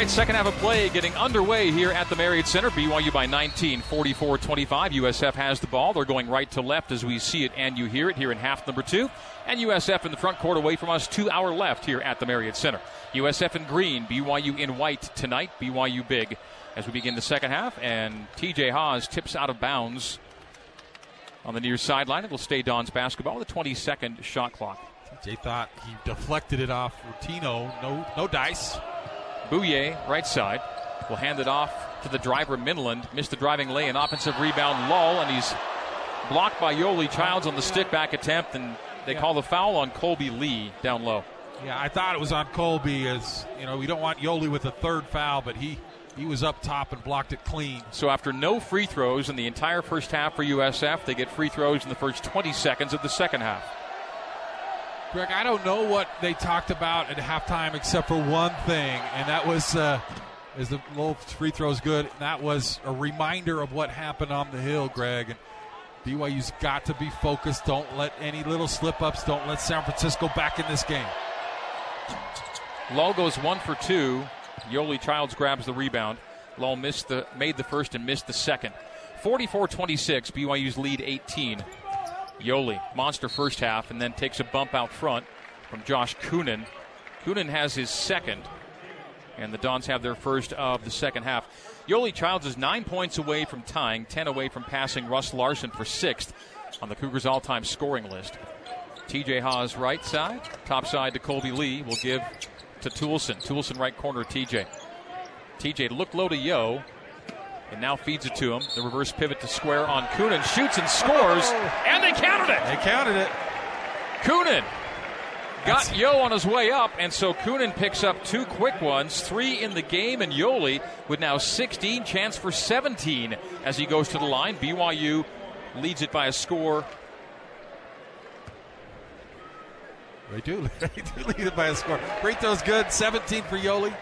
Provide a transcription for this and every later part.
right, second half of play getting underway here at the Marriott Center. BYU by 19, 44 25. USF has the ball. They're going right to left as we see it and you hear it here in half number two. And USF in the front court away from us, two hour left here at the Marriott Center. USF in green, BYU in white tonight. BYU big as we begin the second half. And TJ Haws tips out of bounds on the near sideline. It'll stay Don's basketball 20 second shot clock. TJ thought he deflected it off Ratinho. No, no dice. Bouyea, right side, will hand it off to the driver, Minlend. Missed the driving lane, offensive rebound, Lull, and he's blocked by Yoeli Childs on the stick back attempt, and they yeah. call the foul on Kolby Lee down low. Yeah, I thought it was on Kolby. as, you know, we don't want Yoeli with a third foul, but he he was up top and blocked it clean. So after no free throws in the entire first half for USF, they get free throws in the first 20 seconds of the second half. Greg, I don't know what they talked about at halftime except for one thing, and that was uh, is the little free throws good. that was a reminder of what happened on the hill, Greg. And BYU's got to be focused. Don't let any little slip ups. Don't let San Francisco back in this game. Lull goes one for two. Yoeli Childs grabs the rebound. Lull missed the made the first and missed the second. 44-26. BYU's lead 18. Yoeli, monster first half, and then takes a bump out front from Josh Kunen. Kunen has his second, and the Dons have their first of the second half. Yoeli Childs is nine points away from tying, 10 away from passing Russ Larson for sixth on the Cougars' all time scoring list. TJ Haws right side, top side to Kolby Lee will give to Toolson. Toolson right corner, TJ. TJ look low to Yo and now feeds it to him. The reverse pivot to square on Kunen. Shoots and scores, oh. and they counted it. They counted it. Kunen got That's... Yo on his way up, and so Kunen picks up two quick ones, three in the game, and Yoeli with now 16, chance for 17 as he goes to the line. BYU leads it by a score. They do, they do lead it by a score. Free throw's good, 17 for Yoeli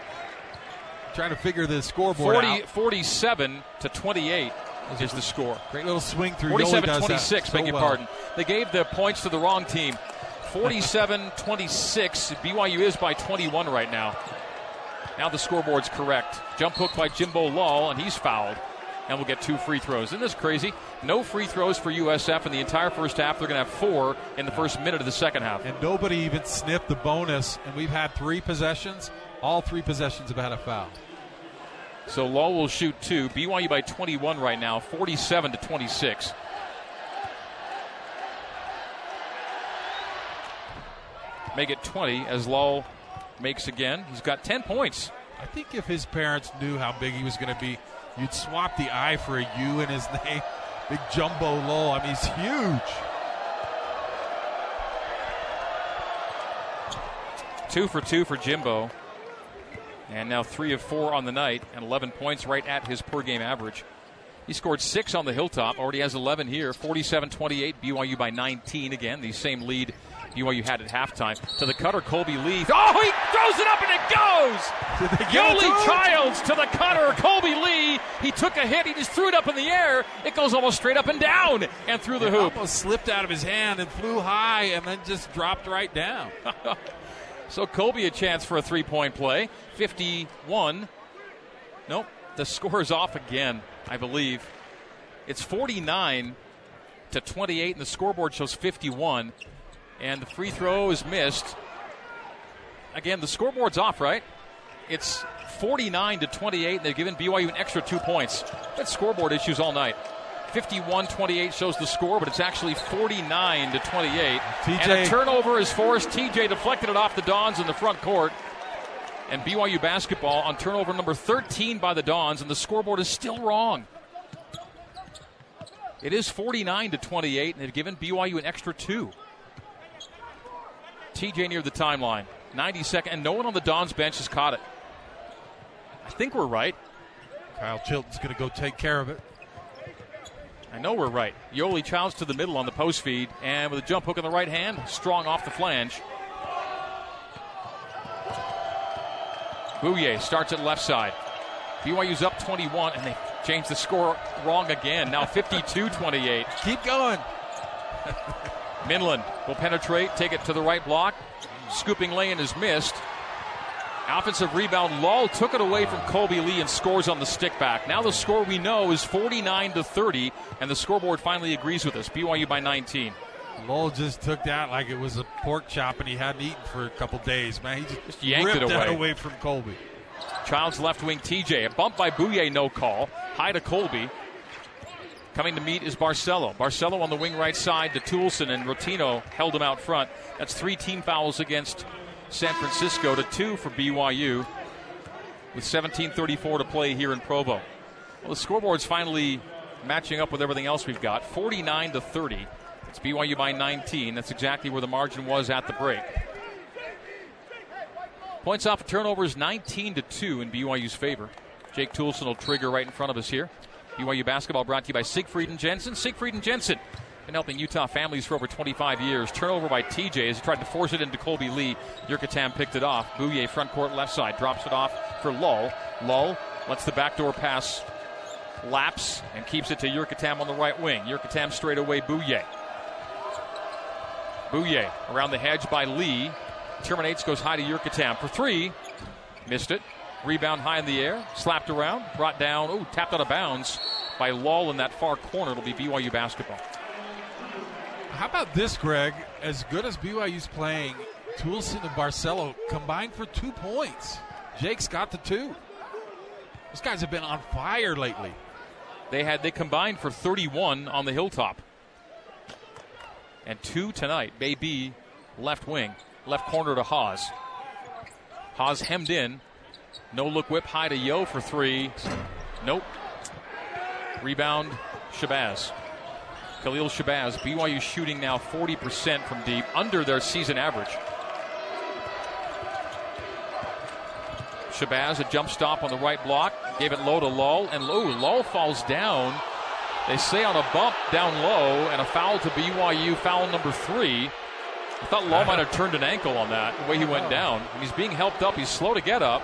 trying to figure the scoreboard 40, out. 47 to 28 is the score. Great little swing through. 47 26, beg your well. pardon. They gave the points to the wrong team. 47 26. BYU is by 21 right now. Now the scoreboard's correct. Jump hook by Jimbo Lull, and he's fouled. And we'll get two free throws. Isn't this crazy? No free throws for USF in the entire first half. They're going to have four in the first minute of the second half. And nobody even sniffed the bonus. And we've had three possessions. All three possessions have had a foul. So Lull will shoot two. BYU by 21 right now, 47 to 26. Make it 20 as Lull makes again. He's got 10 points. I think if his parents knew how big he was going to be, you'd swap the I for a U in his name. Big Jumbo Lull. I mean, he's huge. Two for two for Jimbo. And now three of four on the night and 11 points right at his per game average. He scored six on the hilltop, already has 11 here. 47 28, BYU by 19 again, the same lead BYU had at halftime. To the cutter, Kolby Lee. Oh, he throws it up and it goes! Yoeli Childs to the cutter, Kolby Lee. He took a hit, he just threw it up in the air. It goes almost straight up and down and through the it hoop. Almost slipped out of his hand and flew high and then just dropped right down. So Kobe a chance for a three point play. 51. Nope. The score is off again, I believe. It's 49 to 28, and the scoreboard shows 51. And the free throw is missed. Again, the scoreboard's off, right? It's 49 to 28, and they've given BYU an extra two points. That's scoreboard issues all night. 51-28 shows the score, but it's actually 49 to 28. TJ. And a turnover is forced. TJ deflected it off the Dons in the front court. And BYU basketball on turnover number 13 by the Dons, and the scoreboard is still wrong. It is 49 to 28, and they've given BYU an extra two. TJ near the timeline. 90 second, and no one on the Dons bench has caught it. I think we're right. Kyle Chilton's going to go take care of it. I know we're right. Yoeli Childs to the middle on the post feed, and with a jump hook in the right hand, strong off the flange. Bouyea starts at left side. BYU's up 21, and they changed the score wrong again. Now 52 28. Keep going. Minlend will penetrate, take it to the right block. Scooping lane is missed. Offensive rebound. Lull took it away from Kolby Lee and scores on the stick back. Now the score we know is 49 to 30, and the scoreboard finally agrees with us. BYU by 19. Lull just took that like it was a pork chop and he hadn't eaten for a couple days, man. He just, just yanked ripped it away. that away from Kolby. Childs left wing TJ. A bump by Bouyea, no call. High to Kolby. Coming to meet is Barcelo. Barcelo on the wing right side to Toolson, and Ratinho held him out front. That's three team fouls against San Francisco to two for BYU with 17.34 to play here in Provo. Well, the scoreboard's finally matching up with everything else we've got 49 to 30. It's BYU by 19. That's exactly where the margin was at the break. Points off of turnovers 19 to 2 in BYU's favor. Jake Toolson will trigger right in front of us here. BYU basketball brought to you by Siegfried and Jensen. Siegfried and Jensen been helping Utah families for over 25 years. Turnover by TJ as he tried to force it into Kolby Lee. Jurkatamm picked it off. Bouyea front court left side drops it off for Lull. Lull lets the backdoor pass lapse and keeps it to Jurkatamm on the right wing. Jurkatamm straight away Bouyea. Bouyea around the hedge by Lee. Terminates, goes high to Jurkatamm for three. Missed it. Rebound high in the air. Slapped around. Brought down. Oh, tapped out of bounds by Lull in that far corner. It'll be BYU basketball. How about this, Greg? As good as BYU's playing, Toolson and Barcelo combined for two points. Jake's got the two. Those guys have been on fire lately. They had they combined for 31 on the hilltop. And two tonight. Baby left wing. Left corner to Haws. Haws hemmed in. No look whip high to Yo for three. Nope. Rebound, Shabazz. Khalil Shabazz. BYU shooting now 40% from deep, under their season average. Shabazz, a jump stop on the right block, gave it low to Lull, and low. Lull falls down. They say on a bump down low, and a foul to BYU, foul number three. I thought Lull might have turned an ankle on that, the way he went down. And he's being helped up. He's slow to get up.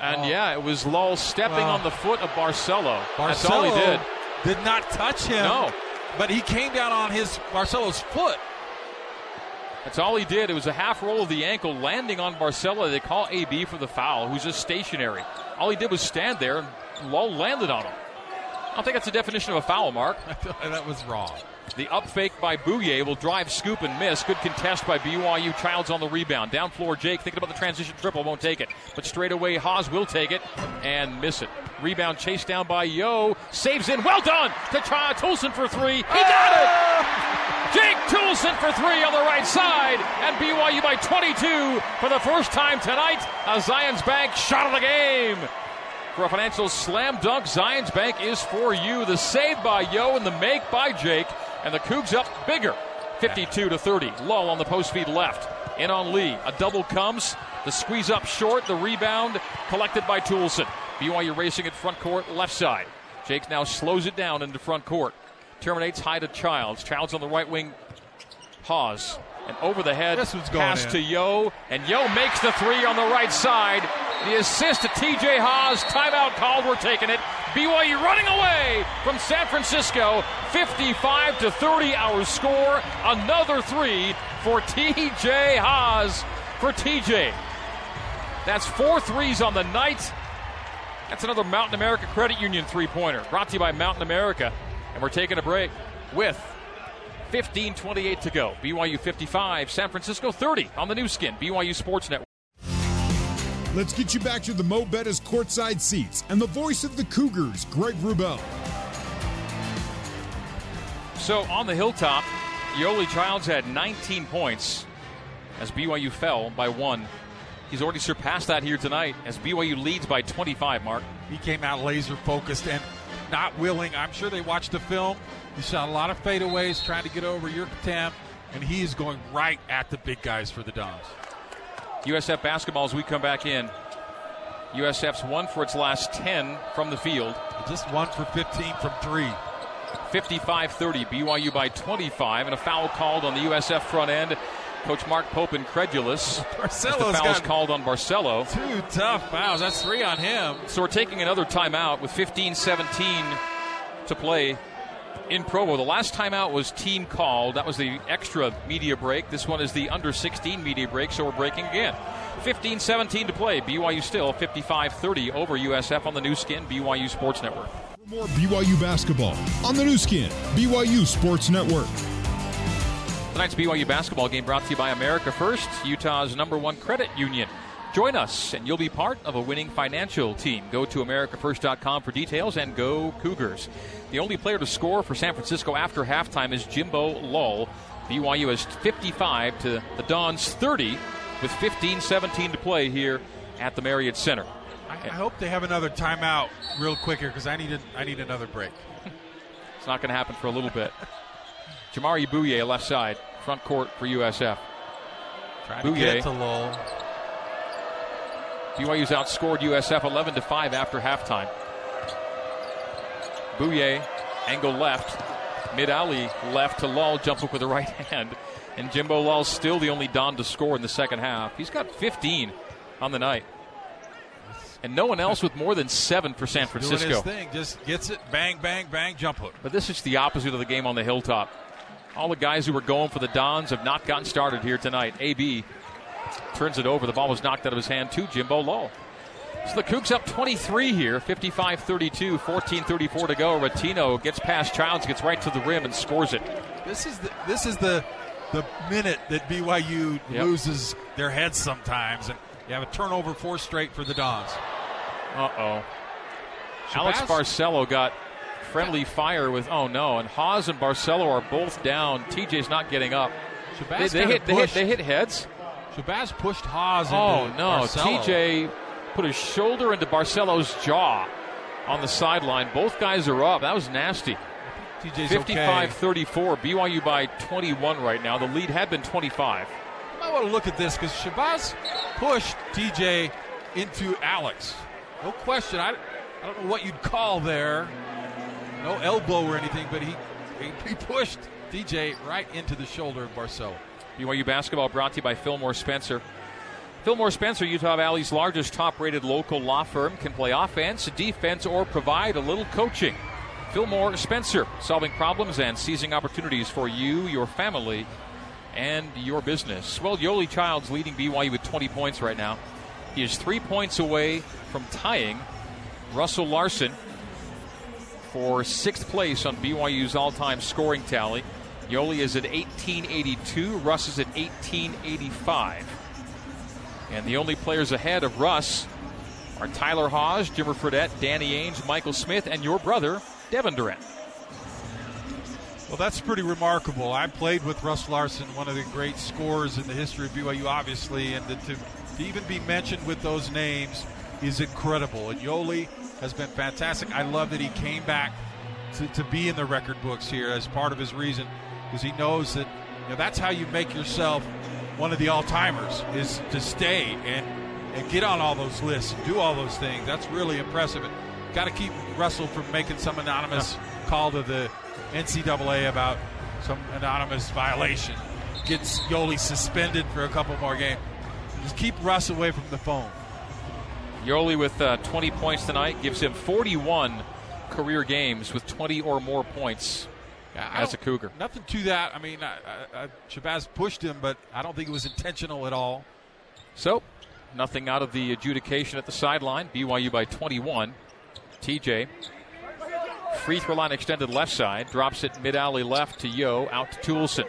And yeah, it was Lull stepping Well, on the foot of Barcelo. Barcelo That's all he did. Did not touch him. No. But he came down on his Barcelo's foot. That's all he did. It was a half roll of the ankle landing on Barcelo. They call AB for the foul, who's just stationary. All he did was stand there, and Lull landed on him. I don't think that's the definition of a foul, Mark. that was wrong. The up fake by Bouyea will drive, scoop, and miss. Good contest by BYU. Childs on the rebound. Down floor, Jake thinking about the transition triple, won't take it. But straight away, Haws will take it and miss it. Rebound chased down by Yo. Saves in. Well done to Cha Toolson for three. He got it! Jake Toolson for three on the right side. And BYU by 22 for the first time tonight. A Zions Bank shot of the game. For a financial slam dunk, Zions Bank is for you. The save by Yo and the make by Jake. And the Cougs up bigger, 52 to 30. Lull on the post feed left. In on Lee. A double comes. The squeeze up short. The rebound collected by Toolson. BYU racing at front court, left side. Jake now slows it down into front court. Terminates high to Childs. Childs on the right wing. Haws. And over the head This one's going pass in. to Yo. And Yo makes the three on the right side. The assist to TJ Haws. Timeout called. We're taking it. BYU running away from San Francisco. 55 to 30 our score. Another three for TJ Haws. For TJ. That's four threes on the night. That's another Mountain America Credit Union three pointer. Brought to you by Mountain America. And we're taking a break with 15:28 to go. BYU 55, San Francisco 30 on the Nu Skin. BYU Sports Network. Let's get you back to the Mo Bettas courtside seats and the voice of the Cougars, Greg Wrubell. So on the hilltop, Yoeli Childs had 19 points as BYU fell by one. He's already surpassed that here tonight as BYU leads by 25. Mark. He came out laser focused and not willing. I'm sure they watched the film. He shot a lot of fadeaways trying to get over Jurkatamm, and he is going right at the big guys for the Dons. USF basketball as we come back in. USF's won for its last 10 from the field. Just one for 15 from three. 55 30. BYU by 25, and a foul called on the USF front end. Coach Mark Pope incredulous. As the Barcelo's foul's called on Barcelo. two tough fouls. That's three on him. So we're taking another timeout with 15 17 to play in Provo. The last time out was team called. That was the extra media break. This one is the under 16 media break, so we're breaking again. 15 17 to play. BYU still 55 30 over USF on the Nu Skin, BYU Sports Network. More BYU basketball on the Nu Skin, BYU Sports Network. Tonight's BYU basketball game brought to you by America First, Utah's number one credit union. Join us, and you'll be part of a winning financial team. Go to AmericaFirst.com for details and go Cougars. The only player to score for San Francisco after halftime is Jimbo Lull. BYU has 55 to the Dons 30 with 15 17 to play here at the Marriott Center. I, I hope they have another timeout real quick here because I need a, I need another break. It's not going to happen for a little bit. Jamaree Bouyea, left side, front court for USF. Trying to get to Lull. BYU's outscored USF 11 to 5 after halftime. Bouyea, angle left, mid alley left to Lull, jump up with the right hand. And Jimbo Lull's still the only Don to score in the second half. He's got 15 on the night. And no one else with more than seven for San Francisco. Doing his thing, just gets it, bang, bang, bang, jump hook. But this is the opposite of the game on the hilltop. All the guys who were going for the Dons have not gotten started here tonight. AB turns it over. The ball was knocked out of his hand to Jimbo Lull. So the Cougs up 23 here, 55 32, 14 34 to go. Ratinho gets past Childs, gets right to the rim, and scores it. This is the, this is the the minute that BYU yep. loses their heads sometimes, and you have a turnover four straight for the Dons. Uh oh. Alex Barcelo got friendly fire with oh no, and Haws and Barcelo are both down. TJ's not getting up. They, they, hit, they, hit, they hit heads. Shabazz pushed Haws. Oh no, Barcelo. TJ put his shoulder into Barcelo's jaw on the sideline. Both guys are up. That was nasty. TJ's 55 okay. 34. BYU by 21 right now. The lead had been 25. You might want to look at this because Shabazz pushed TJ into Alex. No question. I, I don't know what you'd call there. No elbow or anything, but he, he, he pushed DJ right into the shoulder of Barcelo. BYU basketball brought to you by Fillmore Spencer. Fillmore Spencer, Utah Valley's largest top rated local law firm, can play offense, defense, or provide a little coaching. Fillmore Spencer, solving problems and seizing opportunities for you, your family, and your business. Well, Yoeli Childs leading BYU with 20 points right now. He is three points away from tying Russell Larson for sixth place on BYU's all time scoring tally. Yoeli is at 1882, Russ is at 1885. And the only players ahead of Russ are Tyler Haws, Jimmer Fredette, Danny Ainge, Michael Smith, and your brother, Devin Durrant. Well, that's pretty remarkable. I played with Russ Larson, one of the great scorers in the history of BYU, obviously, and to, to even be mentioned with those names is incredible. And Yoeli has been fantastic. I love that he came back to, to be in the record books here as part of his reason because he knows that you know, that's how you make yourself one of the all timers is to stay and and get on all those lists, do all those things. That's really impressive. And got to keep Russell from making some anonymous call to the NCAA about some anonymous violation. Gets Yoeli suspended for a couple more games. Just keep Russ away from the phone. Yoeli with uh, 20 points tonight gives him 41 career games with 20 or more points yeah, as a Cougar. Nothing to that. I mean, I, I, Shabazz pushed him, but I don't think it was intentional at all. So, nothing out of the adjudication at the sideline. BYU by 21. TJ, free throw line extended left side, drops it mid alley left to Yo, out to Toolson.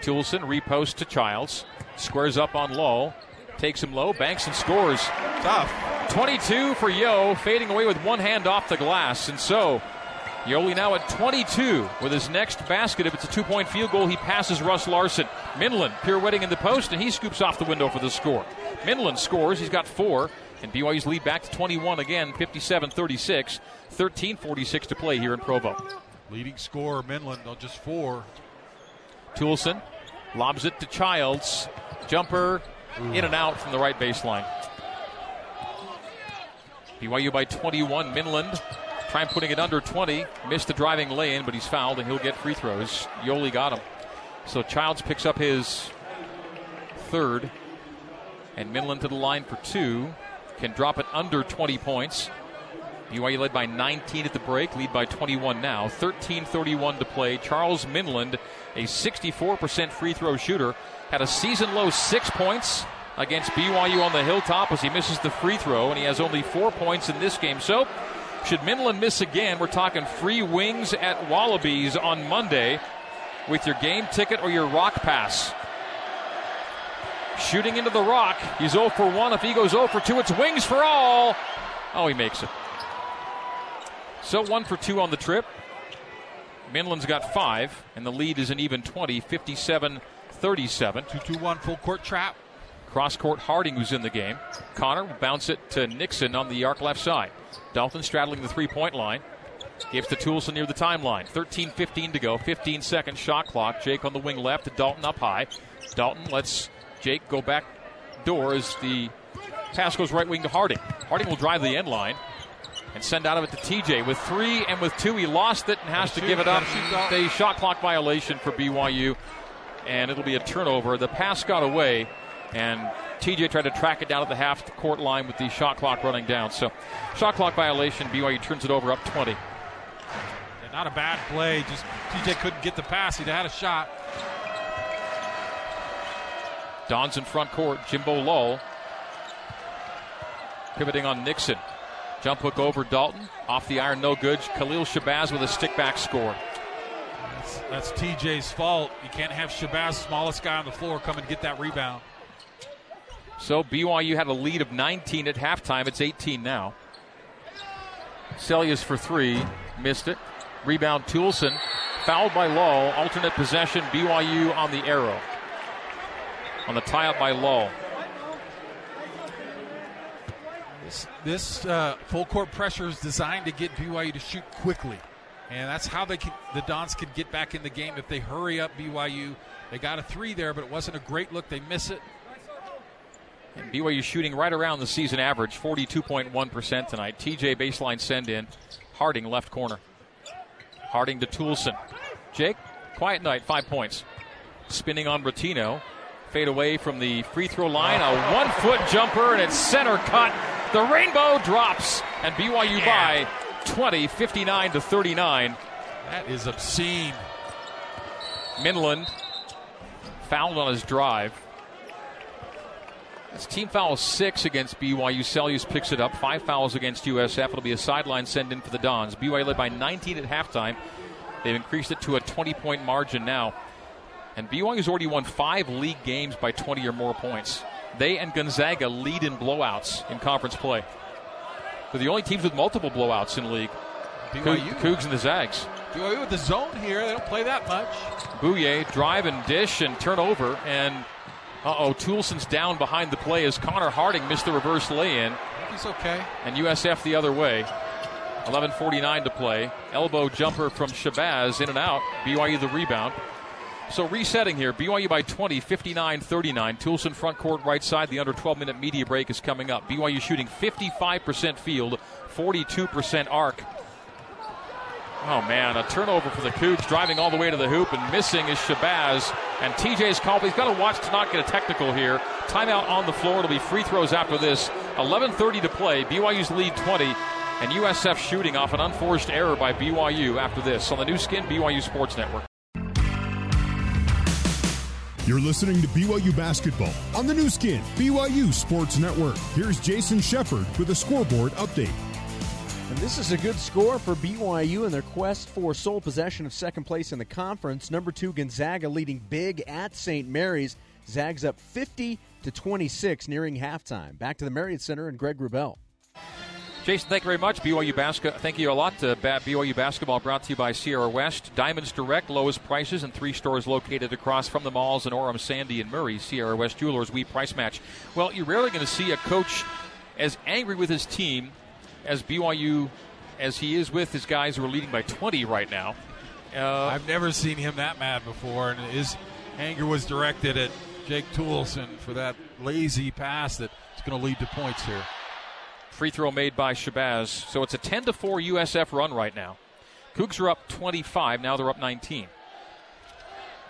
Toolson repost to Childs, squares up on Lull, takes him low, banks and scores. Tough. 22 for Yo, fading away with one hand off the glass, and so Yoeli now at 22 with his next basket. If it's a two point field goal, he passes Russ Larson. Minlend pirouetting in the post, and he scoops off the window for the score. Minlend scores. He's got four, and BYU's lead back to 21 again, 57 36, 13 46 to play here in Provo. Leading scorer, Minlend, on just four. Toolson lobs it to Childs. Jumper Ooh. in and out from the right baseline. BYU by 21. Minlend Trying putting it under 20. Missed the driving lane, but he's fouled and he'll get free throws. Yoeli got him. So Childs picks up his third. And Minlend to the line for two. Can drop it under 20 points. BYU led by 19 at the break, lead by 21 now. 13:31 to play. Charles Minlend, a 64% free throw shooter, had a season low six points against BYU on the hilltop as he misses the free throw, and he has only four points in this game. So, should Minlend miss again, we're talking free wings at Wallabies on Monday with your game ticket or your rock pass. Shooting into the rock. He's 0 for 1. If he goes 0 for 2, it's wings for all. Oh, he makes it. So 1 for 2 on the trip. Minlend's got 5, and the lead is an even 20, 57 37. 2 2 1 full court trap. Cross court Harding, who's in the game. Connor will bounce it to Nixon on the arc left side. Dalton straddling the three point line. Gives to Toolson near the timeline. 13 15 to go. 15 second shot clock. Jake on the wing left. Dalton up high. Dalton lets Jake go back door as the pass goes right wing to Harding. Harding will drive the end line and send out of it to TJ. With three and with two, he lost it and has to shoot, give it up. A shot clock violation for BYU, and it'll be a turnover. The pass got away, and TJ tried to track it down at the half court line with the shot clock running down. So, shot clock violation. BYU turns it over up 20. Yeah, not a bad play. Just TJ couldn't get the pass. He'd had a shot. Don's in front court. Jimbo Lull pivoting on Nixon. Jump hook over Dalton. Off the iron, no good. Khalil Shabazz with a stick back score. That's, that's TJ's fault. You can't have Shabazz, smallest guy on the floor, come and get that rebound. So BYU had a lead of 19 at halftime. It's 18 now. Seljaas for three, missed it. Rebound Toolson, fouled by Lull. Alternate possession, BYU on the arrow. On the tie up by Lull. This, this uh, full court pressure is designed to get BYU to shoot quickly. And that's how they can, the Dons can get back in the game if they hurry up BYU. They got a three there, but it wasn't a great look. They miss it. And BYU shooting right around the season average, 42.1% tonight. TJ baseline send in. Harding left corner. Harding to Toolson. Jake, quiet night, five points. Spinning on Ratinho. Fade away from the free throw line. A one foot jumper, and it's center cut. The rainbow drops, and BYU Yeah. by 20, 59 to 39. That is obscene. Minlend fouled on his drive. It's team foul six against BYU. Seljaas picks it up. Five fouls against USF. It'll be a sideline send in for the Dons. BYU led by 19 at halftime. They've increased it to a 20 point margin now. And BYU's already won five league games by 20 or more points. They and Gonzaga lead in blowouts in conference play. They're the only teams with multiple blowouts in the league. BYU. Cougs and the Zags. BYU with the zone here. They don't play that much. Bouyea drive and dish and turnover. And uh oh, Toolson's down behind the play as Connor Harding missed the reverse lay in. He's okay. And USF the other way. 11.49 to play. Elbow jumper from Shabazz in and out. BYU the rebound. So resetting here. BYU by 20, 59 39. Toolson front court right side. The under 12 minute media break is coming up. BYU shooting 55% field, 42% arc. Oh man, a turnover for the Cougs, driving all the way to the hoop and missing is Shabazz. And TJ's called. He's got to watch to not get a technical here. Timeout on the floor. It'll be free throws after this. 11:30 to play. BYU's lead 20, and USF shooting off an unforced error by BYU after this on the Nu Skin BYU Sports Network. You're listening to BYU Basketball on the Nu Skin, BYU Sports Network. Here's Jason Shepard with a scoreboard update. And this is a good score for BYU in their quest for sole possession of second place in the conference. Number two Gonzaga leading big at St. Mary's. Zags up 50 to 26 nearing halftime. Back to the Marriott Center and Greg Wrubell. Jason, thank you very much. BYU basketball. Thank you a lot. Uh, ba- BYU basketball brought to you by Sierra West. Diamonds Direct, lowest prices, and three stores located across from the malls in Orem, Sandy, and Murray. Sierra West Jewelers. We price match. Well, you're rarely going to see a coach as angry with his team as BYU as he is with his guys who are leading by 20 right now. Uh, I've never seen him that mad before, and his anger was directed at Jake Toolson for that lazy pass that's going to lead to points here. Free throw made by Shabazz. So it's a 10 to 4 USF run right now. Cougs are up 25. Now they're up 19.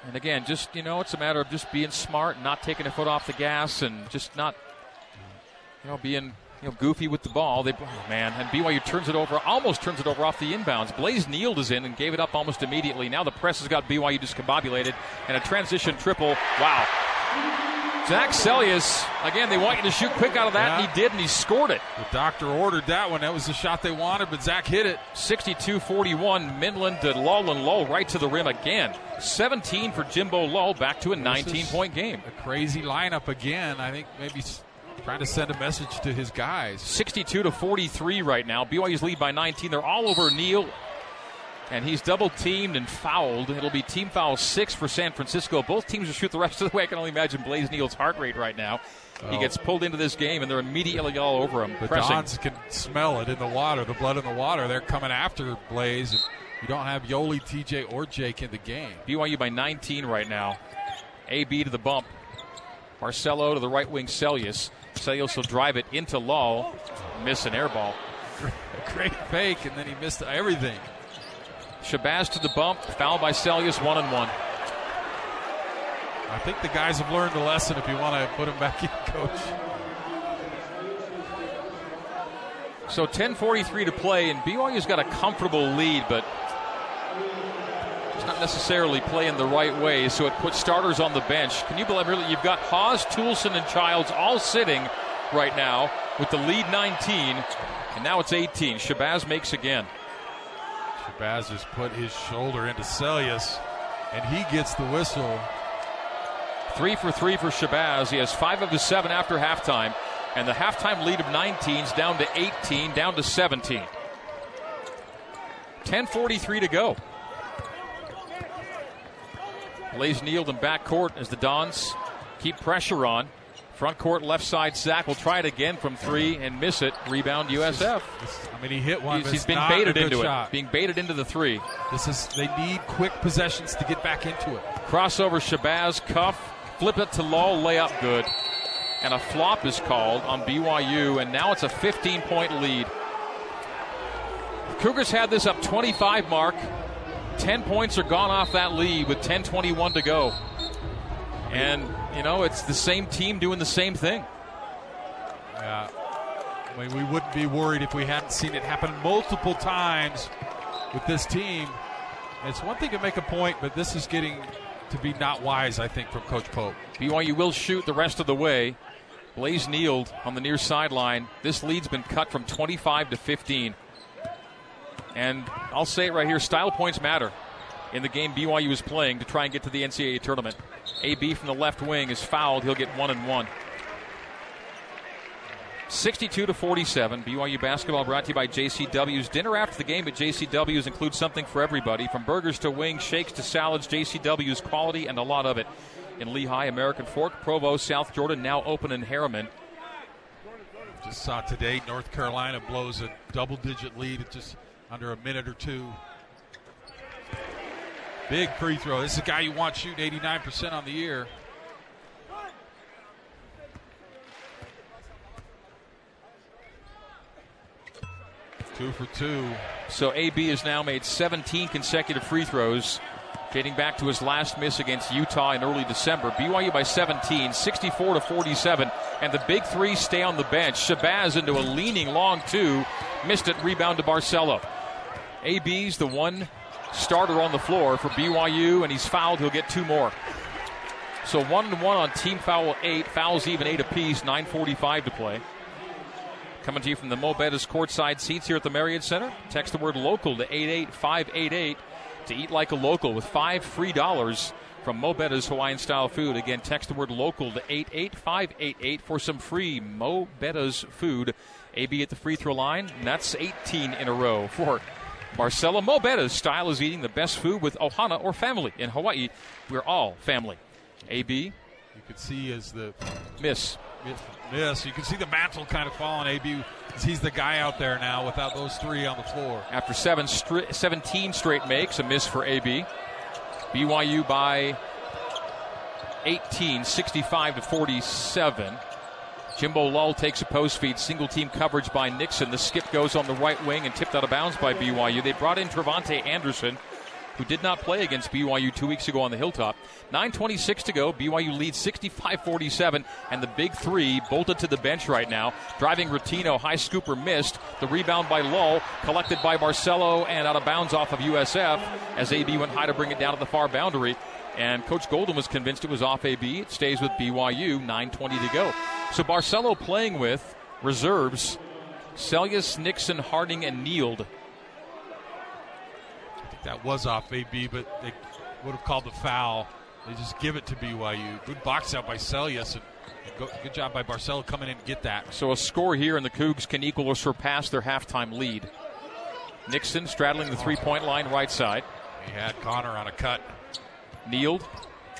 And again, just, you know, it's a matter of just being smart, and not taking a foot off the gas, and just not, you know, being you know, goofy with the ball. They, oh man, and BYU turns it over, almost turns it over off the inbounds. Blaze Nield is in and gave it up almost immediately. Now the press has got BYU discombobulated, and a transition triple. Wow. Zach Seljaas, again, they want you to shoot quick out of that, Yeah. and he did, and he scored it. The doctor ordered that one. That was the shot they wanted, but Zach hit it. 62 41, Minlend to Lull and Lull right to the rim again. 17 for Jimbo Lull, back to a 19 point game. A crazy lineup again. I think maybe trying to send a message to his guys. 62 to 43 right now. BYU's lead by 19. They're all over Nield. And he's double teamed and fouled. It'll be team foul six for San Francisco. Both teams will shoot the rest of the way. I can only imagine Blaze Nield's heart rate right now. He Oh. gets pulled into this game, and they're immediately all over him. The pressing. Dons can smell it in the water, the blood in the water. They're coming after Blaze. You don't have Yoeli, TJ, or Jake in the game. BYU by 19 right now. AB to the bump. Barcelo to the right wing, Seljaas. Seljaas will drive it into Law, Miss an air ball. Great fake, and then he missed everything. Shabazz to the bump. Foul by Seljaas, one and one. I think the guys have learned the lesson if you want to put him back in, coach. So 10:43 to play, and BYU's got a comfortable lead, but not necessarily playing the right way. So it puts starters on the bench. Can you believe really? You've got Haws, Toolson, and Childs all sitting right now with the lead 19, and now it's 18. Shabazz makes again. Shabazz has put his shoulder into Seljaas, and he gets the whistle. Three for three for Shabazz. He has five of the seven after halftime, and the halftime lead of 19 is down to 18, down to 17. 10:43 to go. Blaze Nield in back court as the Dons keep pressure on. Front court, left side. Zach will try it again from three and miss it. Rebound USF. I mean, he hit one. He's, he's been baited into shot. it. Being baited into the three. This is they need quick possessions to get back into it. Crossover Shabazz, cuff, flip it to Lull, layup good. And a flop is called on BYU, and now it's a 15 point lead. Cougars had this up 25 mark. 10 points are gone off that lead with 10:21 to go. And, you know, it's the same team doing the same thing. Yeah. I mean, we wouldn't be worried if we hadn't seen it happen multiple times with this team. It's one thing to make a point, but this is getting to be not wise, I think, from Coach Pope. BYU will shoot the rest of the way. Blaze Nield on the near sideline. This lead's been cut from 25 to 15. And I'll say it right here style points matter in the game BYU is playing to try and get to the NCAA tournament. AB from the left wing is fouled. He'll get one and one. 62 to 47. BYU basketball brought to you by JCW's. Dinner after the game at JCW's includes something for everybody from burgers to wings, shakes to salads. JCW's quality and a lot of it. In Lehi, American Fork, Provo, South Jordan, now open in Herriman. Just saw today North Carolina blows a double digit lead at just under a minute or two. Big free throw. This is a guy you want shooting 89% on the year. Two for two. So AB has now made 17 consecutive free throws, dating back to his last miss against Utah in early December. BYU by 17, 64 to 47, and the big three stay on the bench. Shabazz into a leaning long two, missed it. Rebound to Barcelo. AB's the one starter on the floor for BYU, and he's fouled. He'll get two more. So one and one on team foul eight, fouls even eight apiece. 9:45 to play. Coming to you from the Mo Betta's courtside seats here at the Marriott Center. Text the word local to 88588 to eat like a local with five free dollars from Mo Betta's Hawaiian style food. Again, text the word local to 88588 for some free Mo Betta's food. AB at the free throw line, and that's 18 in a row for Marcelo Mo Betta's style is eating the best food with Ohana or family. In Hawaii, we're all family. AB, You could see as the miss. miss, you can see the mantle kind of fall on AB. He's the guy out there now without those three on the floor. after seven stra- 17 straight makes, a miss for AB. BYU by 18, 65 to 47. Jimbo Lull takes a post feed, single team coverage by Nixon. The skip goes on the right wing and tipped out of bounds by BYU. They brought in Travante Anderson, who did not play against BYU two weeks ago on the Hilltop. 9.26 to go. BYU leads 65 47, and the big three bolted to the bench right now. Driving Ratinho, high scooper missed. The rebound by Lull, collected by Barcelo, and out of bounds off of USF as AB went high to bring it down to the far boundary. And Coach Golden was convinced it was off AB. It stays with BYU, 9.20 to go. So Barcelo playing with reserves Seljaas, Nixon, Harding, and Nield. I think that was off AB, but they would have called the foul. They just give it to BYU. Good box out by go, good job by Barcelo coming in and get that. So a score here, and the Cougs can equal or surpass their halftime lead. Nixon straddling the three point line right side. He had Connor on a cut. Nield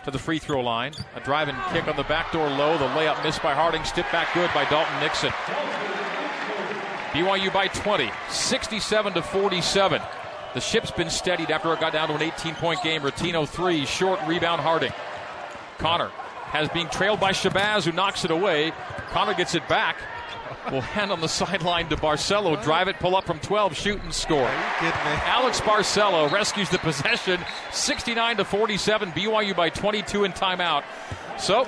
to the free throw line. A driving kick on the back door low. The layup missed by Harding. Step back good by Dalton Nixon. BYU by 20, 67 to 47. The ship's been steadied after it got down to an 18 point game. Ratinho three, short rebound Harding. Connor has being trailed by Shabazz, who knocks it away. Connor gets it back. Will hand on the sideline to Barcelo. Drive it, pull up from 12, shoot and score. Alex Barcelo rescues the possession, 69 to 47. BYU by 22 in timeout. So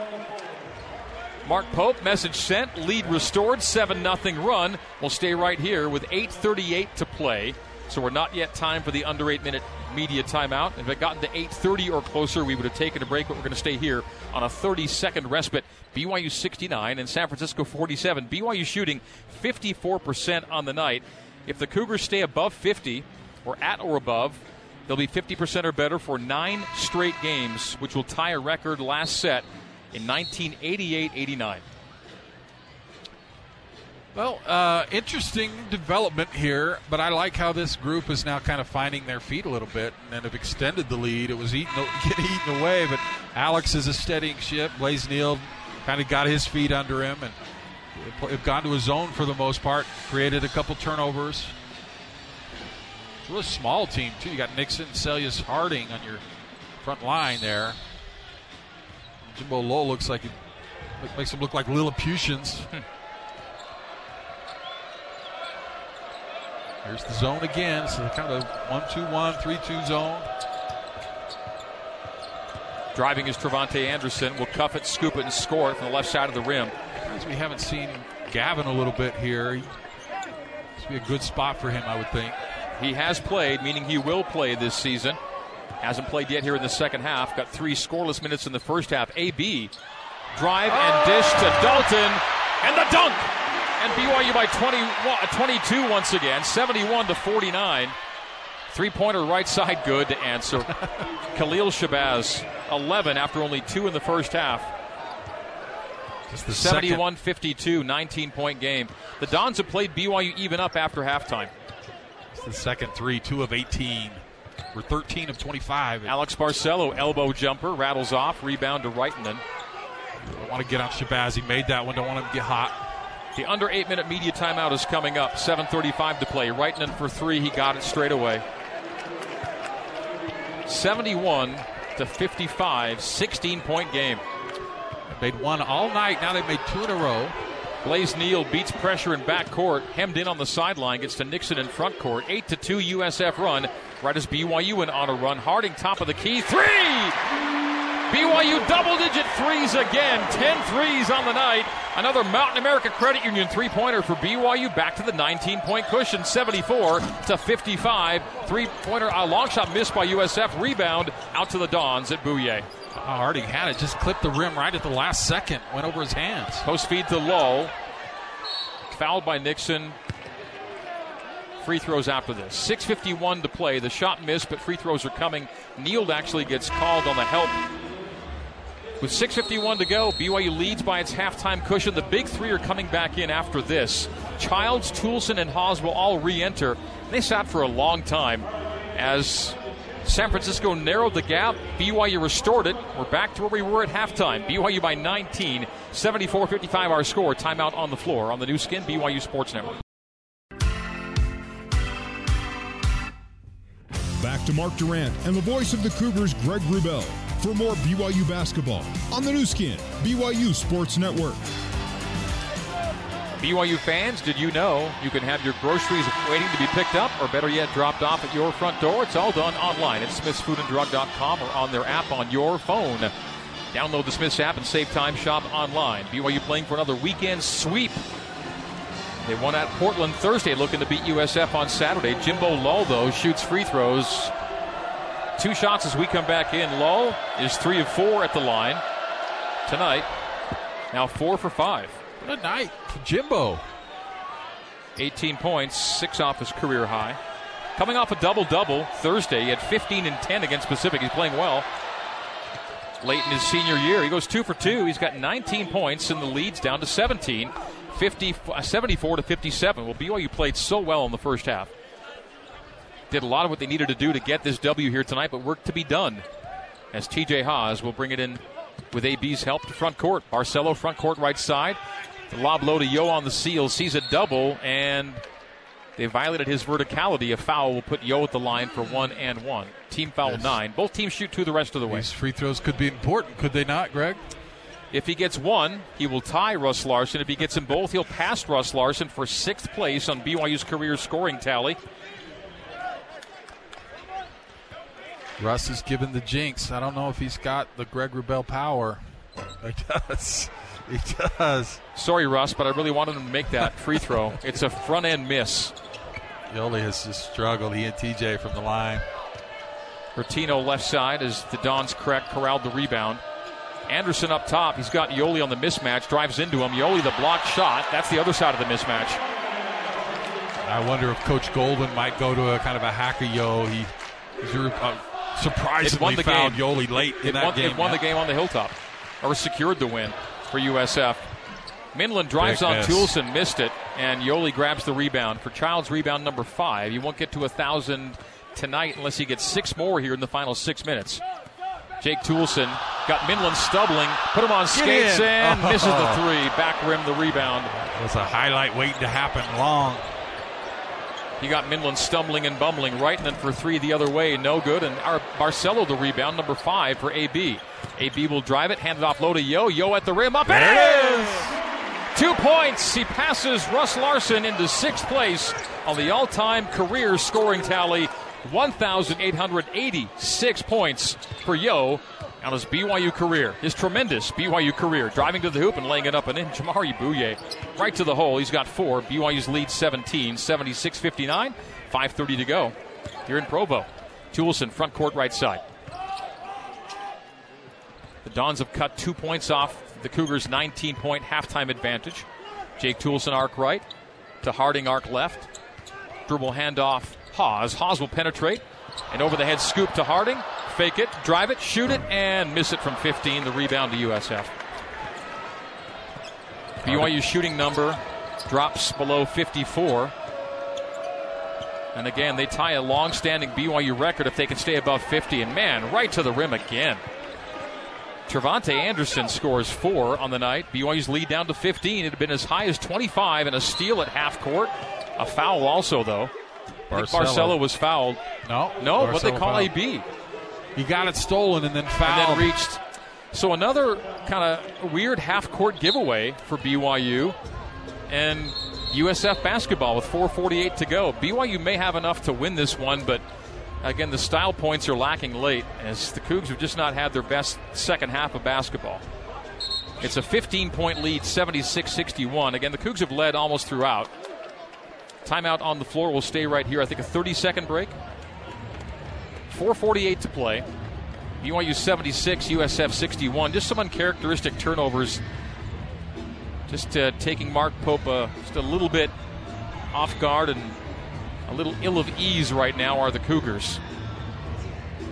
Mark Pope, message sent, lead restored, 7 0 run. We'll stay right here with 8.38 to play. So we're not yet time for the under 8 minute media timeout. If it gotten to 8.30 or closer, we would have taken a break, but we're going to stay here on a 30 second respite. BYU 69 and San Francisco 47. BYU shooting 54% on the night. If the Cougars stay above 50 or at or above, they'll be 50% or better for nine straight games, which will tie a record last set in 1988 89. Well, uh, interesting development here, but I like how this group is now kind of finding their feet a little bit and have extended the lead. It was eaten, getting eaten away, but Alex is a steadying ship. Blaze Nield kind of got his feet under him and have gone to a zone for the most part, created a couple turnovers. It's a really small team, too. You got Nixon, Seljaas, Harding on your front line there. Jimbo Lull looks like it makes him look like Lilliputians. Here's the zone again. So kind of a 1 2 1, 3 2 zone. Driving is Travante Anderson. Will cuff it, scoop it, and score it from the left side of the rim. We haven't seen Gavin a little bit here. This would be a good spot for him, I would think. He has played, meaning he will play this season. Hasn't played yet here in the second half. Got three scoreless minutes in the first half. AB drive and oh! dish to Dalton, and the dunk and BYU by 20, uh, 22 once again, 71 to 49. Three pointer right side good to answer. Khalil Shabazz, 11 after only two in the first half. 71 52, 19 point game. The Dons have played BYU even up after halftime. It's the second three, two of 18. We're 13 of 25. Alex Barcelo, elbow jumper, rattles off, rebound to Raitanen. Don't want to get on Shabazz. He made that one. Don't want him to get hot. The under eight minute media timeout is coming up. 7.35 to play. Raitanen for three. He got it straight away. 71 to 55, 16 point game. They'd won all night. Now they've made two in a row. Blaze Nield beats pressure in back court, hemmed in on the sideline, gets to Nixon in front court. 8 to 2 USF run. Right as BYU went on a run. Harding top of the key. Three! BYU double digit threes again. 10 threes on the night. Another Mountain America Credit Union three pointer for BYU back to the 19 point cushion. 74 to 55. Three pointer, a long shot missed by USF. Rebound out to the Dons at Bouyea. Already had it, just clipped the rim right at the last second. Went over his hands. Post feed to Low. Fouled by Nixon. Free throws after this. 6.51 to play. The shot missed, but free throws are coming. Nield actually gets called on the help with 6.51 to go, BYU leads by its halftime cushion. The big three are coming back in after this. Childs, Toolson, and Haws will all re enter. They sat for a long time as San Francisco narrowed the gap. BYU restored it. We're back to where we were at halftime. BYU by 19, 74 55 our score. Timeout on the floor on the Nu Skin, BYU Sports Network. Back to Mark Durrant and the voice of the Cougars, Greg Wrubell for more BYU basketball on the Nu Skin, BYU Sports Network. BYU fans, did you know you can have your groceries waiting to be picked up or better yet dropped off at your front door? It's all done online at smithsfoodanddrug.com or on their app on your phone. Download the Smiths app and save time shop online. BYU playing for another weekend sweep. They won at Portland Thursday, looking to beat USF on Saturday. Jimbo Lull, though, shoots free throws. Two shots as we come back in. Lull is three of four at the line tonight. Now four for five. What a night Jimbo. 18 points, six off his career high. Coming off a double double Thursday, he had 15 and 10 against Pacific. He's playing well. Late in his senior year, he goes two for two. He's got 19 points, and the lead's down to 17, 50, uh, 74 to 57. Well, BYU played so well in the first half. Did a lot of what they needed to do to get this W here tonight, but work to be done. As TJ Haws will bring it in with AB's help to front court. Barcelo, front court right side. The lob low to Yo on the seal, sees a double, and they violated his verticality. A foul will put Yo at the line for one and one. Team foul Yes. nine. Both teams shoot two the rest of the way. These free throws could be important, could they not, Greg? If he gets one, he will tie Russ Larson. If he gets them both, he'll pass Russ Larson for sixth place on BYU's career scoring tally. Russ is given the jinx. I don't know if he's got the Greg Wrubell power. He does. He does. Sorry, Russ, but I really wanted him to make that free throw. It's a front end miss. Yoeli has just struggled. He and TJ from the line. Bertino left side as the Dons correct corralled the rebound. Anderson up top. He's got Yoeli on the mismatch. Drives into him. Yoeli the blocked shot. That's the other side of the mismatch. I wonder if Coach Golden might go to a kind of a hacker yo. He he's uh, It won surprisingly the fouled game. Yoeli late in It that won, game. it won yeah. the game on the hilltop, or secured the win for USF. Minlend drives Big on miss. Toolson, missed it, and Yoeli grabs the rebound for Child's rebound number five. He won't get to a thousand tonight unless he gets six more here in the final six minutes. Jake Toolson got Minlend stumbling, put him on skates, in. and misses the three. Back rim the rebound. That's a highlight waiting to happen long. He got Minlend stumbling and bumbling right, and then for three the other way, no good. And our Barcelo the rebound, number five for AB. AB will drive it, hand it off low to Yo. Yo at the rim, up There it is! Two points. He passes Russ Larson into sixth place on the all-time career scoring tally. 1,886 points for Yo on his BYU career. His tremendous BYU career. Driving to the hoop and laying it up and in. Jamaree Bouyea right to the hole. He's got four. BYU's lead 17, 76 59. 5.30 to go here in Provo. Toolson, front court right side. The Dons have cut two points off the Cougars' 19 point halftime advantage. Jake Toolson arc right to Harding arc left. Dribble handoff. Haws. Haws will penetrate. And over the head scoop to Harding. Fake it, drive it, shoot it, and miss it from 15. The rebound to USF. BYU shooting number drops below 54. And again, they tie a long standing BYU record if they can stay above 50. And man, right to the rim again. Trevante Anderson scores four on the night. BYU's lead down to 15. It had been as high as 25 and a steal at half court. A foul also, though. I think Barcelo. Barcelo was fouled. No, No, what they call fouled. AB. He got it stolen and then And fouled. then reached. So another kind of weird half court giveaway for BYU. And USF basketball with 4.48 to go. BYU may have enough to win this one, but again, the style points are lacking late as the Cougs have just not had their best second half of basketball. It's a 15 point lead, 76 61. Again, the Cougs have led almost throughout. Timeout on the floor will stay right here. I think a 30 second break. 4.48 to play. BYU 76, USF 61. Just some uncharacteristic turnovers. Just uh, taking Mark Pope uh, just a little bit off guard and a little ill of ease right now are the Cougars.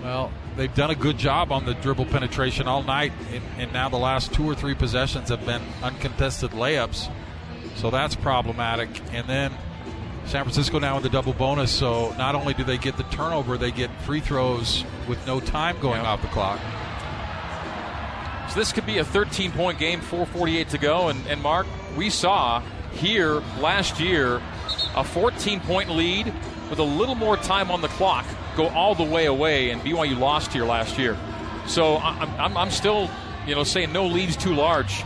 Well, they've done a good job on the dribble penetration all night, and, and now the last two or three possessions have been uncontested layups. So that's problematic. And then San Francisco now in the double bonus, so not only do they get the turnover, they get free throws with no time going Yep. off the clock. So this could be a 13 point game, 448 to go. And, and Mark, we saw here last year a 14 point lead with a little more time on the clock go all the way away, and BYU lost here last year. So I'm, I'm, I'm still, you know, saying no leads too large.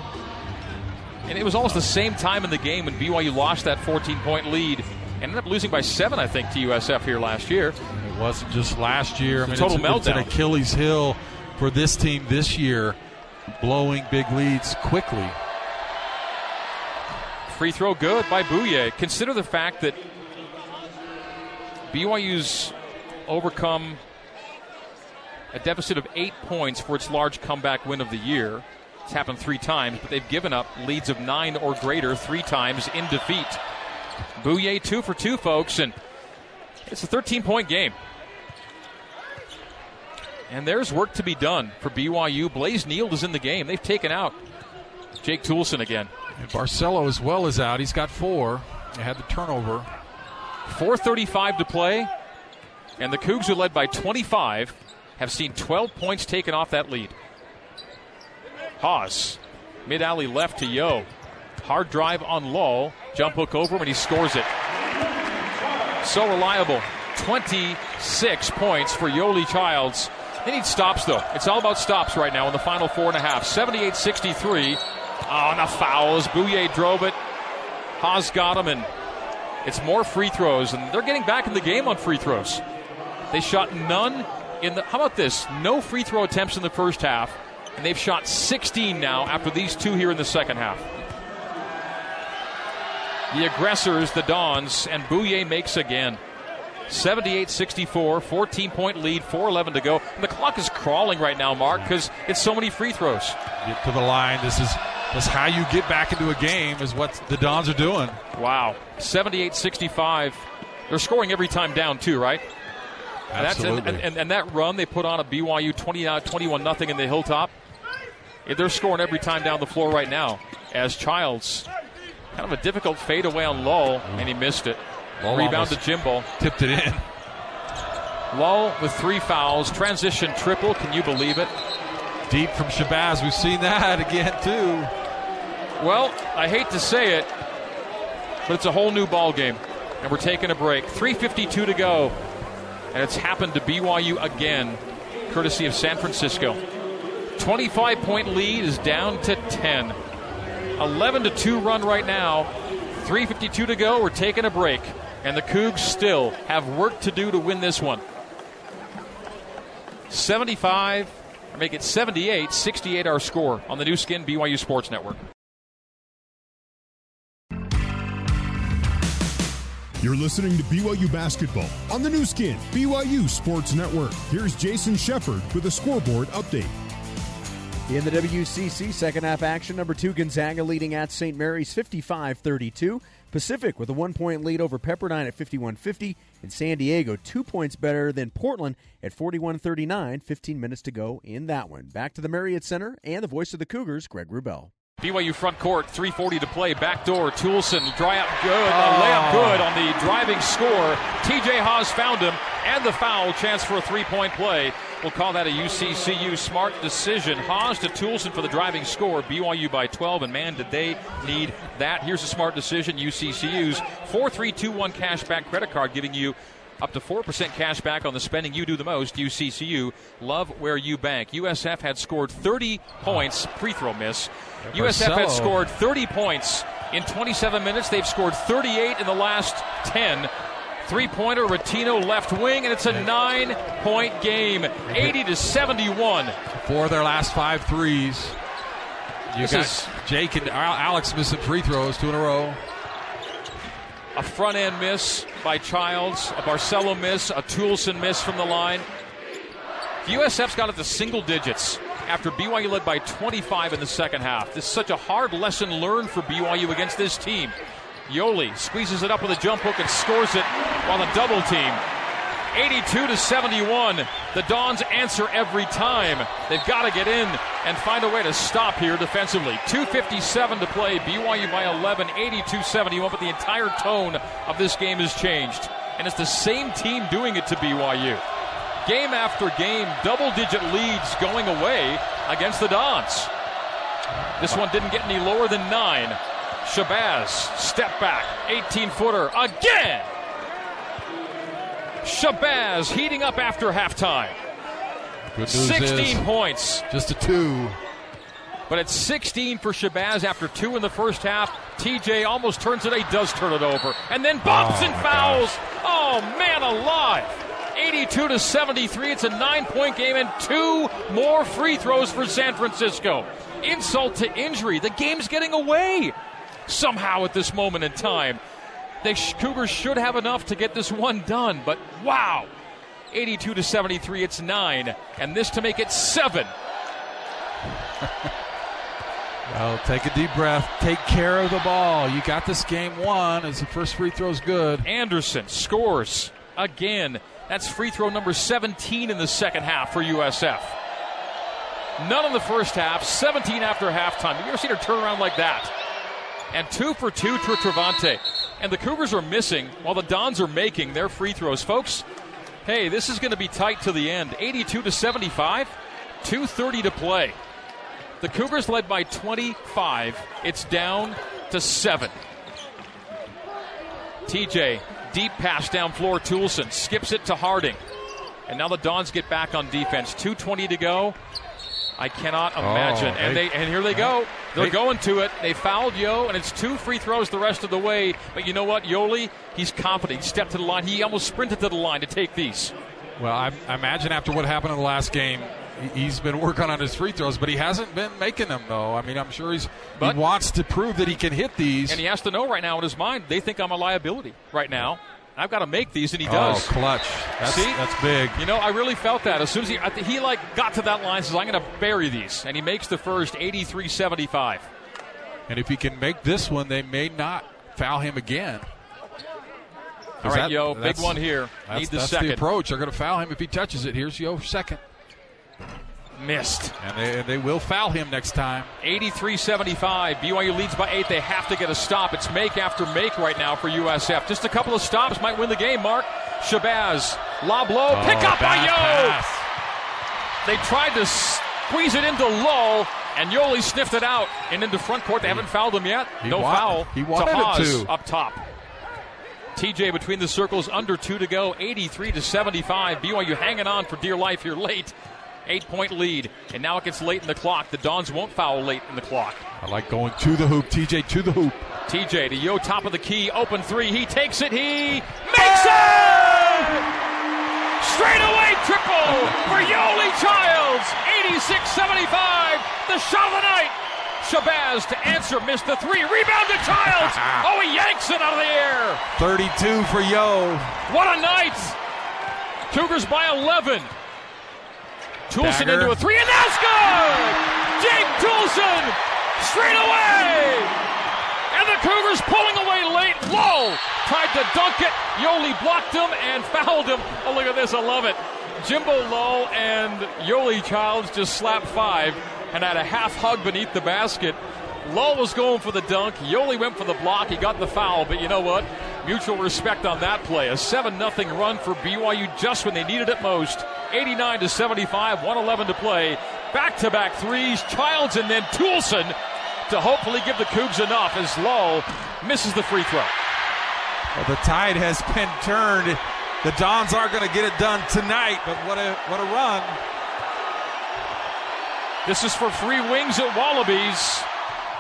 And it was almost the same time in the game when BYU lost that 14 point lead. Ended up losing by seven, I think, to USF here last year. It wasn't just last year. I mean, total it's, it's an meltdown. Achilles heel for this team this year, blowing big leads quickly. Free throw good by Bouyea. Consider the fact that BYU's overcome a deficit of eight points for its large comeback win of the year. It's happened three times, but they've given up leads of nine or greater three times in defeat. Bouyea two for two, folks, and it's a 13 point game. And there's work to be done for BYU. Blaze Nield is in the game. They've taken out Jake Toolson again. And Barcelo as well is out. He's got four. They had the turnover. 4.35 to play, and the Cougs, who led by 25, have seen 12 points taken off that lead. Haws, mid alley left to Yo. Hard drive on Lull. Jump hook over him, and he scores it. So reliable. 26 points for Yoeli Childs. They need stops, though. It's all about stops right now in the final four and a half. 78 63. Oh, and fouls. foul Bouyea drove it. Haws got him, and it's more free throws, and they're getting back in the game on free throws. They shot none in the. How about this? No free throw attempts in the first half, and they've shot 16 now after these two here in the second half. The aggressors, the Dons, and Bouyea makes again. 78 64, 14 point lead, 4.11 to go. And the clock is crawling right now, Mark, because it's so many free throws. Get to the line. This is that's how you get back into a game. Is what the Dons are doing. Wow. 78 65. They're scoring every time down, too, right? And that's- Absolutely. and, and, and that run they put on a BYU 20, uh, 21 nothing in the Hilltop, they're scoring every time down the floor right now. As Childs, kind of a difficult fade away on Lull, mm-hmm. and he missed it. Lull Rebound to Jimbo. Tipped it in. Lull with three fouls, transition triple. Can you believe it? Deep from Shabazz. We've seen that again too. Well, I hate to say it, but it's a whole new ball game, and we're taking a break. 3:52 to go, and it's happened to BYU again, courtesy of San Francisco. 25 point lead is down to 10. 11 to 2 run right now. 3:52 to go. We're taking a break, and the Cougs still have work to do to win this one. 75, or make it 78, 68 our score on the Nu Skin BYU Sports Network. You're listening to BYU Basketball on the Nu Skin, BYU Sports Network. Here's Jason Shepard with a scoreboard update. In the WCC second half action, number two Gonzaga leading at St. Mary's 55 32. Pacific with a one point lead over Pepperdine at 51 50. And San Diego two points better than Portland at 41 39. 15 minutes to go in that one. Back to the Marriott Center and the voice of the Cougars, Greg Wrubell. BYU front court, 340 to play. Backdoor, Toolson, dry up good, a oh. layup good on the driving score. TJ Haws found him, and the foul, chance for a three point play. We'll call that a UCCU smart decision. Haws to Toolson for the driving score. BYU by 12, and man, did they need that. Here's a smart decision. UCCU's 4321 cashback credit card giving you up to 4% cash back on the spending you do the most. UCCU, love where you bank. USF had scored 30 points, free throw miss. USF had scored 30 points in 27 minutes. They've scored 38 in the last 10. Three pointer, Ratinho left wing, and it's a nine point game, 80 to 71. Four of their last five threes. You This got is- Jake and Al- Alex missing free throws, two in a row. A front end miss by Childs, a Barcelo miss, a Toolson miss from the line. USF's got it to single digits after BYU led by 25 in the second half. This is such a hard lesson learned for BYU against this team. Yoeli squeezes it up with a jump hook and scores it while the double team. 82 to 71. The Dons answer every time. They've got to get in and find a way to stop here defensively. 257 to play. BYU by 11, 82 71, but the entire tone of this game has changed. And it's the same team doing it to BYU. Game after game, double digit leads going away against the Dons. This one didn't get any lower than nine. Shabazz, step back, 18 footer again. Shabazz heating up after halftime. Good news 16 is points. just a two. But it's 16 for Shabazz after two in the first half. TJ almost turns it. He does turn it over. And then bumps Oh, and fouls. Oh, man alive. 82 to 73. It's a nine point game and two more free throws for San Francisco. Insult to injury. The game's getting away somehow at this moment in time. The Cougars should have enough to get this one done, but wow. 82 to 73, it's nine, and this to make it seven. Well, take a deep breath. Take care of the ball. You got this game won as the first free throw's good. Anderson scores again. That's free throw number 17 in the second half for USF. None in the first half, 17 after halftime. You ever seen her turn around like that? And two for two to Travante. And the Cougars are missing while the Dons are making their free throws. Folks, hey, this is going to be tight to the end. 82 to 75, 2.30 to play. The Cougars led by 25. It's down to seven. TJ, deep pass down floor. Toolson skips it to Harding. And now the Dons get back on defense. 2.20 to go. I cannot oh, imagine. and they- they and here they go. They're They- going to it. They fouled Yo, and it's two free throws the rest of the way. But you know what? Yoeli, he's confident. He stepped to the line. He almost sprinted to the line to take these. Well, I, I imagine after what happened in the last game, he's been working on his free throws, but he hasn't been making them though. I mean, I'm sure he's But- he wants to prove that he can hit these. And he has to know right now in his mind, they think I'm a liability right now. I've got to make these, and he does. oh, clutch! That's, See? that's big. You know, I really felt that as soon as he, he like got to that line, says, "I'm going to bury these," and he makes the first 83-75. And if he can make this one, they may not foul him again. All right, Yo, big one here. Need the that's second. the approach. They're going to foul him if he touches it. Here's Yo second, Missed. and they, they will foul him next time. 83-75. BYU leads by eight. They have to get a stop. It's make after make right now for USF. Just a couple of stops might win the game. Mark Shabazz, lob low, oh, pick Oh, up by Yo. pass. They tried to squeeze it into low, and Yoeli sniffed it out and into front court. They haven't fouled him yet. He no wa- foul. he wanted to it Haws to. up top. TJ between the circles, under two to go, 83 to 75. BYU hanging on for dear life here late. Eight point lead, and now it gets late in the clock. The Dons won't foul late in the clock. I like going to the hoop. TJ to the hoop. TJ to Yo, top of the key, open three. He takes it. He makes it! Straight away triple for Yoeli Childs. 86-75. The shot of the night. Shabazz to answer, missed the three. Rebound to Childs. oh, he yanks it out of the air. 32 for Yo. What a night. Cougars by 11. Toolson Dagger. into a three, and that's good! Jake Toolson, straight away! And the Cougars pulling away late. Lull tried to dunk it. Yoeli blocked him and fouled him. Oh, look at this. I love it. Jimbo Lull and Yoeli Childs just slapped five and had a half hug beneath the basket. Lull was going for the dunk. Yoeli went for the block. He got the foul, but you know what? Mutual respect on that play. A 7 0 run for BYU just when they needed it most. 89 to 75, 111 to play. Back to back threes. Childs and then Toolson to hopefully give the Cougs enough as Lull misses the free throw. Well, the tide has been turned. The Dons aren't going to get it done tonight, but what a what a run! This is for free wings at Wallabies.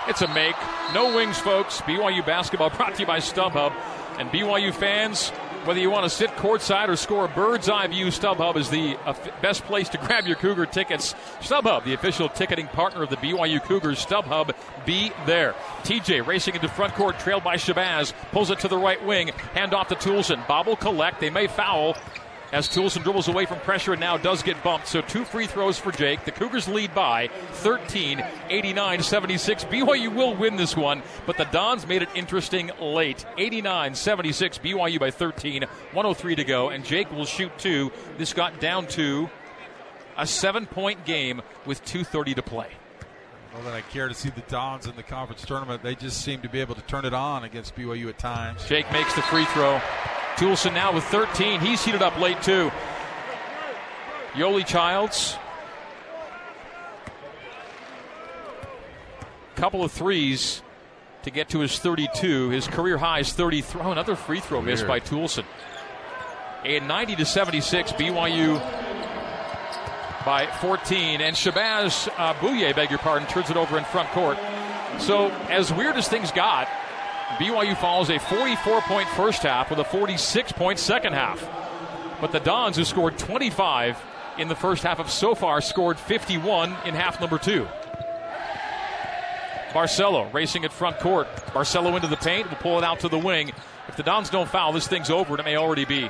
It's a make. No wings, folks. BYU basketball brought to you by StubHub. And BYU fans, whether you want to sit courtside or score a bird's eye view, StubHub is the best place to grab your Cougar tickets. StubHub, the official ticketing partner of the BYU Cougars. StubHub, be there. TJ racing into front court, trailed by Shabazz, pulls it to the right wing, hand off to Toolson. Bobble collect. They may foul as Toolson dribbles away from pressure and now does get bumped. So two free throws for Jake. The Cougars lead by 13, 89 76. BYU will win this one, but the Dons made it interesting late. 89 76, BYU by 13, 103 to go, and Jake will shoot two. This got down to a seven point game with 2.30 to play. Well, that I care to see the Dons in the conference tournament. They just seem to be able to turn it on against BYU at times. Jake makes the free throw. Toolson now with 13. He's heated up late too. Yoeli Childs. Couple of threes to get to his 32. His career high is 33. Oh, another free throw missed by Toolson. And 90 to 76, BYU by 14. And Shabazz uh, Bouyea, beg your pardon, turns it over in front court. So, as weird as things got, BYU follows a 44 point first half with a 46 point second half. But the Dons, who scored 25 in the first half of so far, scored 51 in half number two. Barcelo racing at front court. Barcelo into the paint, will pull it out to the wing. If the Dons don't foul, this thing's over, and it may already be.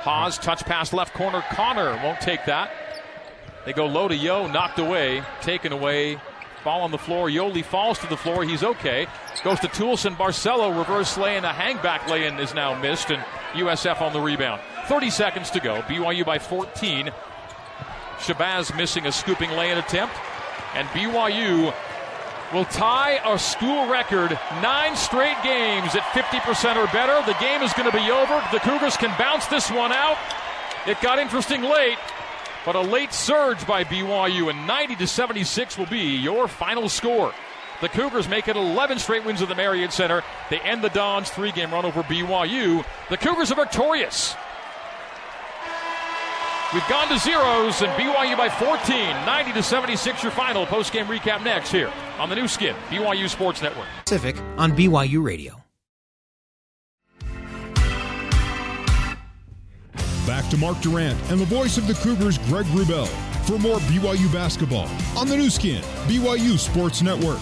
Haws, touch pass left corner. Connor won't take that. They go low to Yo, knocked away, taken away. Ball on the floor. Yoeli falls to the floor. He's okay. Goes to Toolson. Barcelo reverse lay in. A hangback lay in is now missed, and USF on the rebound. 30 seconds to go. BYU by 14. Shabazz missing a scooping lay-in attempt, and BYU will tie a school record nine straight games at 50% or better. The game is going to be over. The Cougars can bounce this one out. It got interesting late, but a late surge by BYU, and 90 to 76 will be your final score. The Cougars make it 11 straight wins at the Marriott Center. They end the Dons' three game run over BYU. The Cougars are victorious. We've gone to zeros and BYU by 14, 90 to 76. Your final post game recap next here on the Nu Skin, BYU Sports Network. Pacific on BYU Radio. Back to Mark Durrant and the voice of the Cougars, Greg Wrubell, for more BYU basketball on the Nu Skin, BYU Sports Network.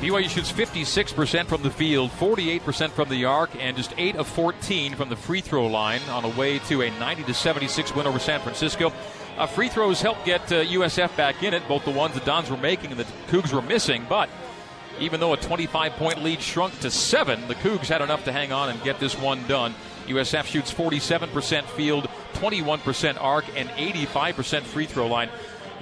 BYU shoots 56% from the field, 48% from the arc, and just 8 of 14 from the free throw line on a way to a 90 to 76 win over San Francisco. Uh, free throws helped get uh, USF back in it, both the ones the Dons were making and the Cougs were missing. But even though a 25 point lead shrunk to 7, the Cougs had enough to hang on and get this one done. USF shoots 47% field, 21% arc, and 85% free throw line.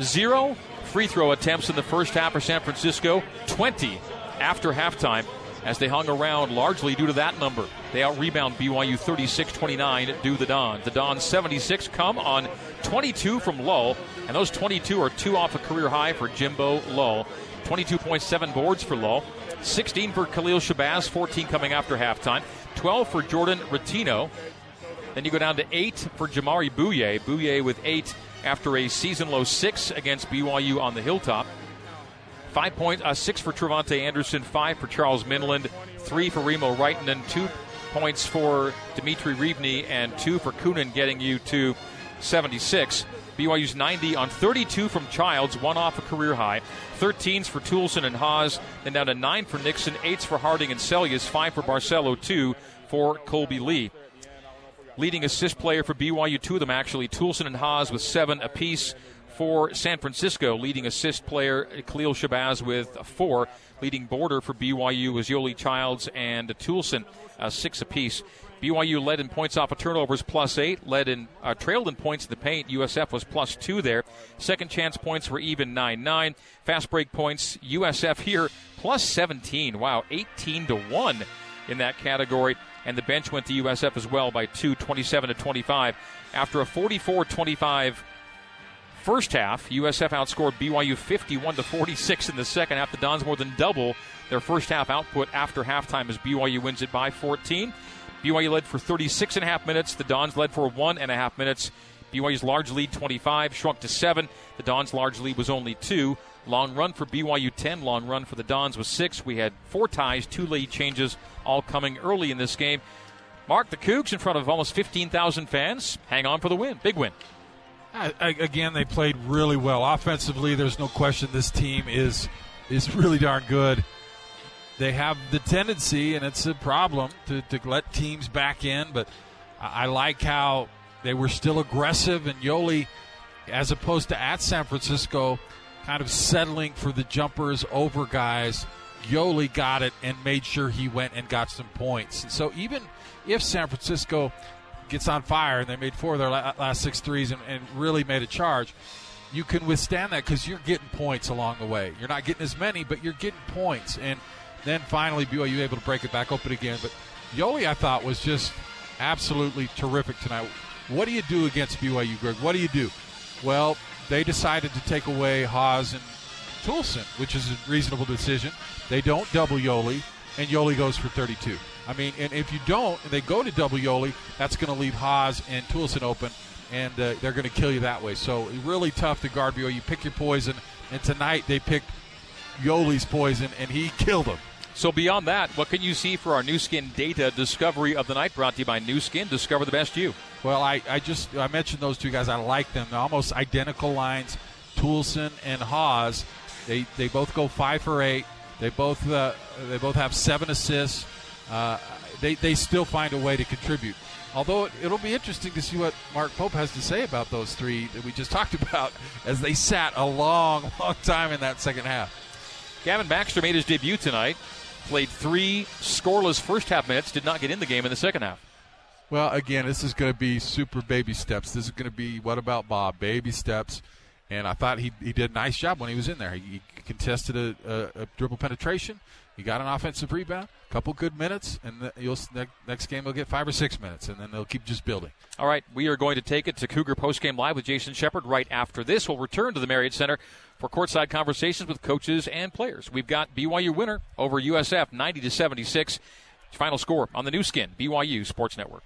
Zero free throw attempts in the first half for San Francisco, 20 after halftime as they hung around largely due to that number. They out rebound BYU 36 29 do the Dons. The Dons 76 come on 22 from Lull, and those 22 are two off a career high for Jimbo Lull. 22.7 boards for Lull, 16 for Khalil Shabazz, 14 coming after halftime, 12 for Jordan Ratinho. Then you go down to 8 for Jamaree Bouyea. Bouyea with 8 after a season low 6 against BYU on the Hilltop. Five point, uh, six for Travante Anderson, five for Charles Minlend, three for Remo Raitanen, two points for Dimitri Rivne, and two for Kunen, getting you to 76. BYU's 90 on 32 from Childs, one off a career high. 13s for Toolson and Haws, then down to nine for Nixon, eights for Harding and Seljaas, five for Barcelo, two for Kolby Lee. Leading assist player for BYU, two of them actually, Toolson and Haws with seven apiece. For San Francisco, leading assist player Khalil Shabazz with four. Leading border for BYU was Yoeli Childs and Toolson, uh, six apiece. BYU led in points off of turnovers, plus eight. Led in uh, trailed in points in the paint. USF was plus two there. Second chance points were even nine nine. Fast break points. USF here plus 17. Wow, 18 to one in that category. And the bench went to USF as well by two, 27 to 25. After a 44-25 first half, USF outscored BYU 51 to 46 in the second half. The Dons more than double their first half output after halftime as BYU wins it by 14. BYU led for 36 and a half minutes. The Dons led for one and a half minutes. BYU's large lead 25 shrunk to seven. The Dons' large lead was only two. Long run for BYU 10. Long run for the Dons was six. We had four ties, two lead changes, all coming early in this game. Mark the Cougs in front of almost 15,000 fans. Hang on for the win. Big win. I, again, they played really well offensively. There's no question this team is is really darn good. They have the tendency, and it's a problem, to, to let teams back in. But I, like how they were still aggressive, and Yoeli, as opposed to at San Francisco, kind of settling for the jumpers over guys. Yoeli got it and made sure he went and got some points. And so even if San Francisco gets on fire and they made four of their last six threes and, and really made a charge, you can withstand that because you're getting points along the way. You're not getting as many, but you're getting points. And then finally, BYU able to break it back open again. But Yoeli, I thought, was just absolutely terrific tonight. What do you do against BYU, Greg? What do you do? Well, they decided to take away Haws and Toolson, which is a reasonable decision. They don't double Yoeli, and Yoeli goes for 32. I mean, and if you don't, and they go to double Yoeli, that's going to leave Haws and Toolson open. and uh, they're going to kill you that way. So really tough to guard BYU. You pick your poison, and tonight they picked Yoeli's poison, and he killed him. So beyond that, what can you see for our Nu Skin data discovery of the night? Brought to you by Nu Skin. Discover the best you. Well, I, I just I mentioned those two guys. I like them. They're almost identical lines. Toolson and Haws. They they both go five for eight. They both uh, they both have seven assists. Uh, they they still find a way to contribute. Although it'll be interesting to see what Mark Pope has to say about those three that we just talked about, as they sat a long, long time in that second half. Gavin Baxter made his debut tonight. Played three scoreless first half minutes. Did not get in the game in the second half. Well, again, this is going to be super baby steps. This is going to be what about Bob? Baby steps. And I thought he, he did a nice job when he was in there. He, contested a, a, a, dribble penetration. He got an offensive rebound, a couple good minutes, and the, you'll next game they'll get five or six minutes, and then they'll keep just building. All right, we are going to take it to Cougar postgame live with Jason Shepard right after this. We'll return to the Marriott Center for courtside conversations with coaches and players. We've got BYU winner over USF 90 to 76. Final score on the Nu Skin BYU Sports Network.